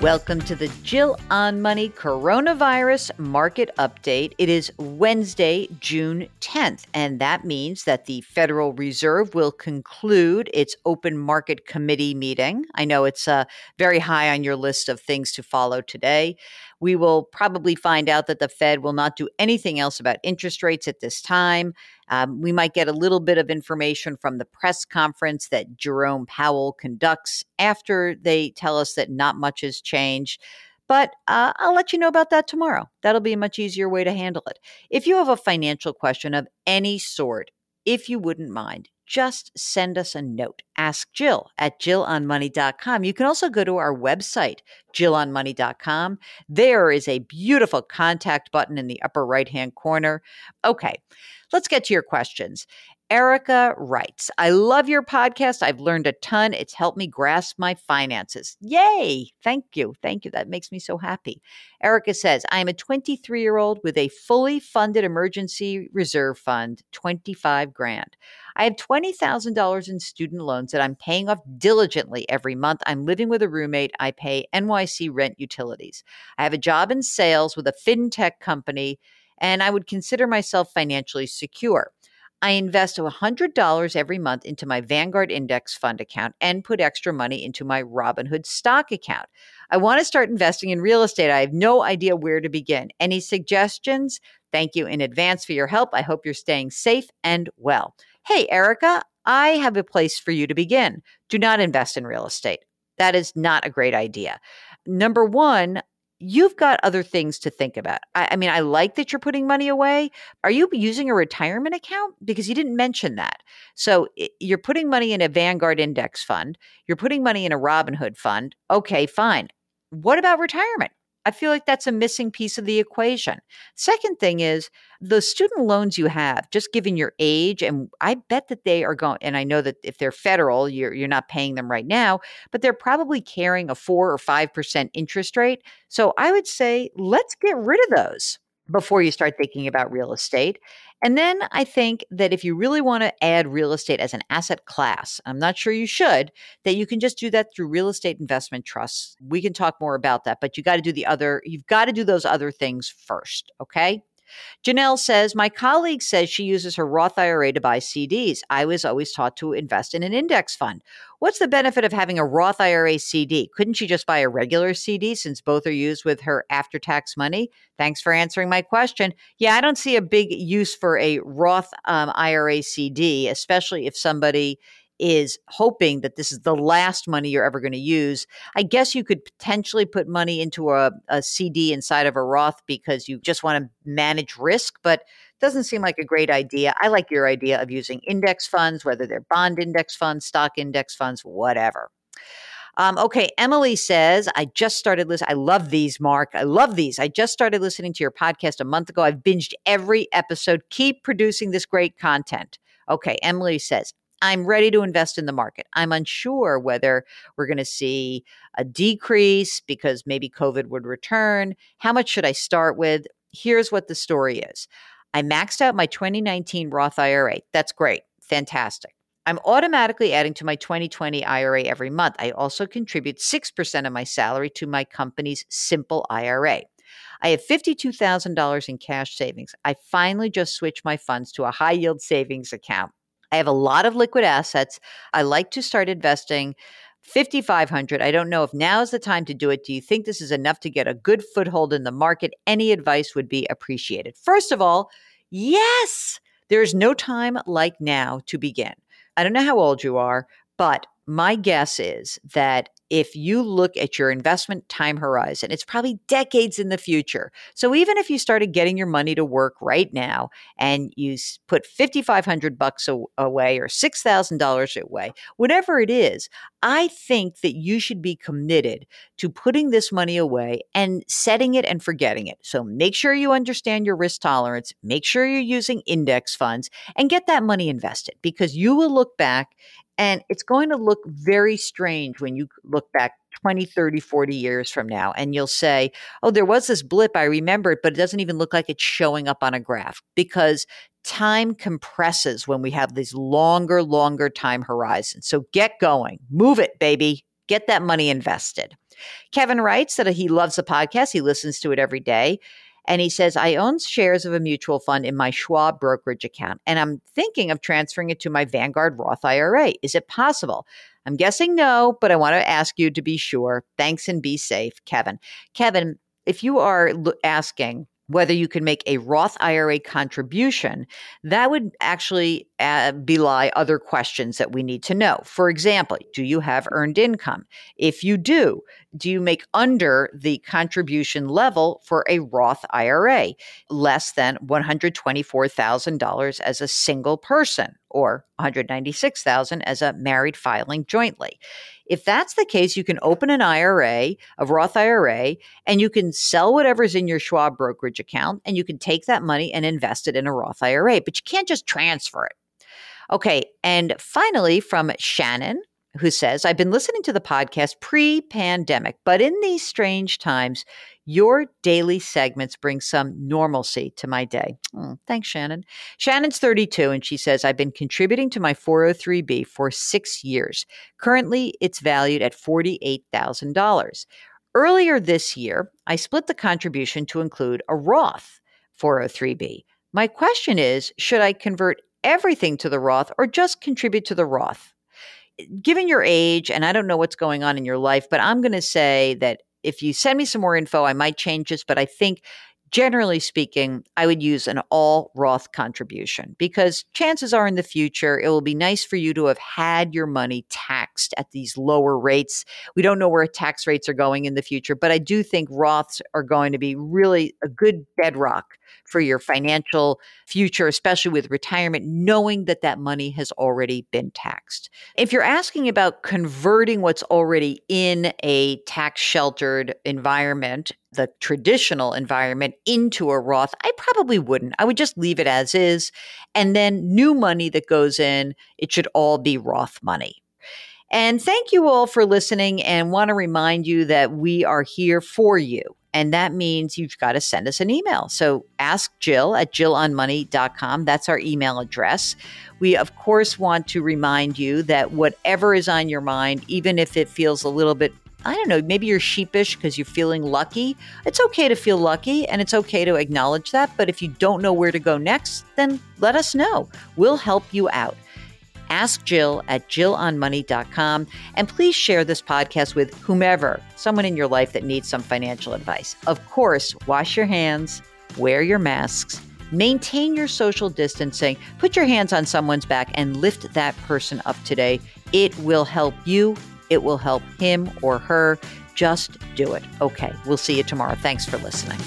Welcome to the Jill on Money Coronavirus Market Update. It is Wednesday, June 10th, and that means that the Federal Reserve will conclude its open market committee meeting. I know it's uh, very high on your list of things to follow today. We will probably find out that the Fed will not do anything else about interest rates at this time. Um, we might get a little bit of information from the press conference that Jerome Powell conducts after they tell us that not much has changed. But uh, I'll let you know about that tomorrow. That'll be a much easier way to handle it. If you have a financial question of any sort, if you wouldn't mind, just send us a note. Ask Jill at jillonmoney.com. You can also go to our website, jillonmoney.com. There is a beautiful contact button in the upper right hand corner. Okay, let's get to your questions. Erica writes, I love your podcast. I've learned a ton. It's helped me grasp my finances. Yay! Thank you. Thank you. That makes me so happy. Erica says, I am a 23 year old with a fully funded emergency reserve fund, 25 grand. I have $20,000 in student loans that I'm paying off diligently every month. I'm living with a roommate. I pay NYC rent utilities. I have a job in sales with a fintech company, and I would consider myself financially secure. I invest $100 every month into my Vanguard Index Fund account and put extra money into my Robinhood stock account. I want to start investing in real estate. I have no idea where to begin. Any suggestions? Thank you in advance for your help. I hope you're staying safe and well. Hey, Erica, I have a place for you to begin. Do not invest in real estate. That is not a great idea. Number one, you've got other things to think about. I, I, mean, I like that you're putting money away. Are you using a retirement account? Because you didn't mention that. So you're putting money in a Vanguard index fund, you're putting money in a Robinhood fund. Okay, fine. What about retirement? I feel like that's a missing piece of the equation. Second thing is the student loans you have, just given your age, and I bet that they are going, and I know that if they're federal, you're, you're not paying them right now, but they're probably carrying a four or 5% interest rate. So I would say let's get rid of those before you start thinking about real estate. And then I think that if you really want to add real estate as an asset class, I'm not sure you should, that you can just do that through real estate investment trusts. We can talk more about that, but you got to do the other, you've got to do those other things first. Okay. Janelle says, My colleague says she uses her Roth IRA to buy CDs. I was always taught to invest in an index fund. What's the benefit of having a Roth IRA CD? Couldn't she just buy a regular CD since both are used with her after tax money? Thanks for answering my question. Yeah, I don't see a big use for a Roth um, IRA CD, especially if somebody is hoping that this is the last money you're ever going to use. I guess you could potentially put money into a, a CD inside of a Roth because you just want to manage risk, but doesn't seem like a great idea. I like your idea of using index funds, whether they're bond index funds, stock index funds, whatever. Um, okay, Emily says, I just started listening. I love these, Mark. I love these. I just started listening to your podcast a month ago. I've binged every episode. Keep producing this great content. Okay, Emily says, I'm ready to invest in the market. I'm unsure whether we're going to see a decrease because maybe COVID would return. How much should I start with? Here's what the story is I maxed out my 2019 Roth IRA. That's great. Fantastic. I'm automatically adding to my 2020 IRA every month. I also contribute 6% of my salary to my company's simple IRA. I have $52,000 in cash savings. I finally just switched my funds to a high yield savings account. I have a lot of liquid assets. I like to start investing 5500 I don't know if now is the time to do it. Do you think this is enough to get a good foothold in the market? Any advice would be appreciated. First of all, yes, there is no time like now to begin. I don't know how old you are, but my guess is that if you look at your investment time horizon, it's probably decades in the future. So even if you started getting your money to work right now and you put 5500 bucks away or $6,000 away, whatever it is, I think that you should be committed to putting this money away and setting it and forgetting it. So make sure you understand your risk tolerance, make sure you're using index funds and get that money invested because you will look back and it's going to look very strange when you look back 20, 30, 40 years from now and you'll say, oh, there was this blip. I remember it, but it doesn't even look like it's showing up on a graph because time compresses when we have these longer, longer time horizons. So get going, move it, baby, get that money invested. Kevin writes that he loves the podcast. He listens to it every day. And he says, I own shares of a mutual fund in my Schwab brokerage account, and I'm thinking of transferring it to my Vanguard Roth IRA. Is it possible? I'm guessing no, but I want to ask you to be sure. Thanks and be safe, Kevin. Kevin, if you are asking, whether you can make a Roth IRA contribution, that would actually uh, belie other questions that we need to know. For example, do you have earned income? If you do, do you make under the contribution level for a Roth IRA, less than $124,000 as a single person or 196,000 as a married filing jointly? If that's the case, you can open an IRA, a Roth IRA, and you can sell whatever's in your Schwab brokerage account and you can take that money and invest it in a Roth IRA, but you can't just transfer it. Okay. And finally, from Shannon, who says, I've been listening to the podcast pre pandemic, but in these strange times, your daily segments bring some normalcy to my day. Oh, thanks, Shannon. Shannon's 32, and she says, I've been contributing to my 403B for six years. Currently, it's valued at $48,000. Earlier this year, I split the contribution to include a Roth 403B. My question is should I convert everything to the Roth or just contribute to the Roth? Given your age, and I don't know what's going on in your life, but I'm going to say that if you send me some more info, I might change this, but I think generally speaking, I would use an all Roth contribution because chances are in the future, it will be nice for you to have had your money taxed at these lower rates. We don't know where tax rates are going in the future, but I do think Roths are going to be really a good bedrock for your financial future, especially with retirement, knowing that that money has already been taxed. If you're asking about converting what's already in a tax sheltered environment, the traditional environment, into a Roth, I probably wouldn't. I would just leave it as is. And then new money that goes in, it should all be Roth money. And thank you all for listening and want to remind you that we are here for you. And that means you've got to send us an email. So ask Jill at jillonmoney.com. That's our email address. We, of course, want to remind you that whatever is on your mind, even if it feels a little bit I don't know, maybe you're sheepish because you're feeling lucky. It's okay to feel lucky and it's okay to acknowledge that. But if you don't know where to go next, then let us know. We'll help you out. Ask Jill at jillonmoney.com. And please share this podcast with whomever, someone in your life that needs some financial advice. Of course, wash your hands, wear your masks, maintain your social distancing, put your hands on someone's back, and lift that person up today. It will help you, it will help him or her. Just do it. Okay, we'll see you tomorrow. Thanks for listening.